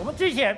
我们之前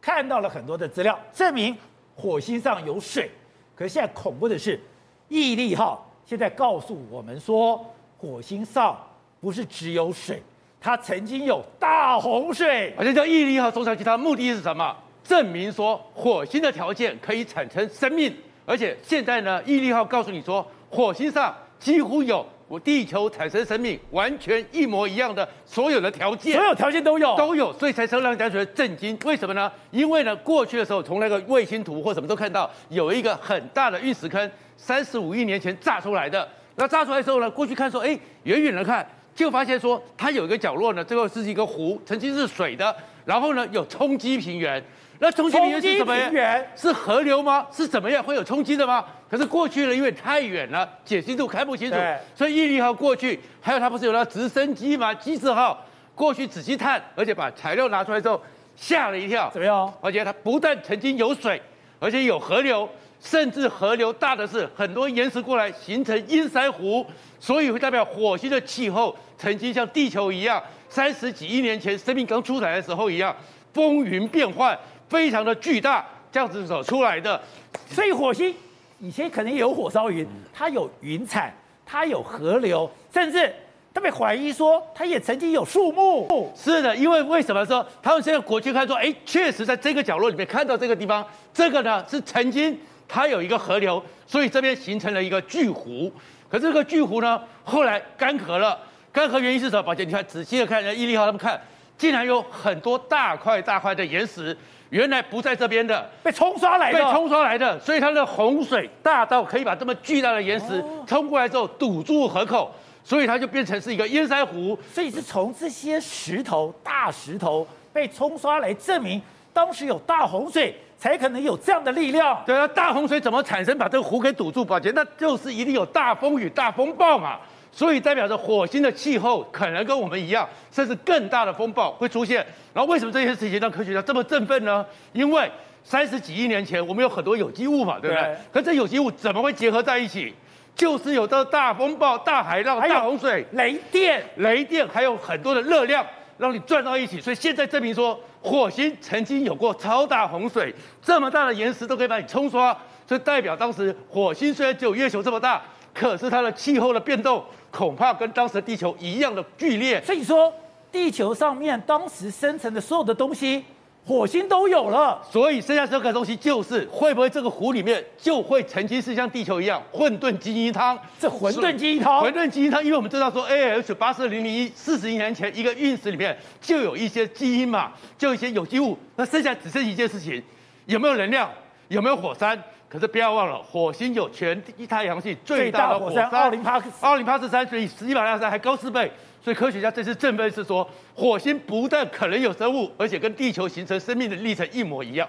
看到了很多的资料，证明火星上有水。可是现在恐怖的是，毅力号现在告诉我们说，火星上不是只有水，它曾经有大洪水。而且叫毅力号中小气，它的目的是什么？证明说火星的条件可以产生生命。而且现在呢，毅力号告诉你说，火星上几乎有。我地球产生生命完全一模一样的所有的条件，所有条件都有都有，所以才让大家觉得震惊。为什么呢？因为呢，过去的时候从那个卫星图或什么都看到有一个很大的陨石坑，三十五亿年前炸出来的。那炸出来的时候呢，过去看说，哎，远远的看就发现说它有一个角落呢，这个是一个湖，曾经是水的，然后呢有冲击平原。那冲击平原是什么呀？是河流吗？是怎么样会有冲击的吗？可是过去呢，因为太远了，解析度看不清楚，所以毅力号过去，还有它不是有那直升机吗？机智号过去仔细探，而且把材料拿出来之后，吓了一跳。怎么样？而且它不但曾经有水，而且有河流，甚至河流大的是很多岩石过来形成阴山湖，所以会代表火星的气候曾经像地球一样，三十几亿年前生命刚出来的时候一样，风云变幻。非常的巨大，这样子所出来的，所以火星以前可能也有火烧云，它有云彩，它有河流，甚至他被怀疑说它也曾经有树木。是的，因为为什么说他们现在国际看说，哎，确实在这个角落里面看到这个地方，这个呢是曾经它有一个河流，所以这边形成了一个巨湖。可是这个巨湖呢，后来干涸了，干涸原因是什么？宝姐，你看仔细的看，人毅力号他们看，竟然有很多大块大块的岩石。原来不在这边的，被冲刷来的，被冲刷来的，所以它的洪水大到可以把这么巨大的岩石冲过来之后堵住河口，所以它就变成是一个淹塞湖。所以是从这些石头、大石头被冲刷来证明，当时有大洪水，才可能有这样的力量。对啊，大洪水怎么产生？把这个湖给堵住，宝杰，那就是一定有大风雨、大风暴嘛。所以代表着火星的气候可能跟我们一样，甚至更大的风暴会出现。然后为什么这些事情让科学家这么振奋呢？因为三十几亿年前我们有很多有机物嘛，对不对？对。可这有机物怎么会结合在一起？就是有这大风暴、大海浪、大洪水、雷电、雷电，还有很多的热量让你转到一起。所以现在证明说，火星曾经有过超大洪水，这么大的岩石都可以把你冲刷。所以代表当时火星虽然只有月球这么大，可是它的气候的变动。恐怕跟当时的地球一样的剧烈，所以说地球上面当时生成的所有的东西，火星都有了。所以剩下这个东西就是会不会这个湖里面就会曾经是像地球一样混沌基因汤？这混沌基因汤，混沌基因汤，因为我们知道说，ALH 八四零零一四十亿年前一个陨石里面就有一些基因嘛，就有一些有机物。那剩下只剩一件事情，有没有能量？有没有火山？可是不要忘了，火星有全太阳系最大的火山奥林帕斯，奥林帕斯山比喜马拉雅山还高四倍。所以科学家这次振奋是说，火星不但可能有生物，而且跟地球形成生命的历程一模一样。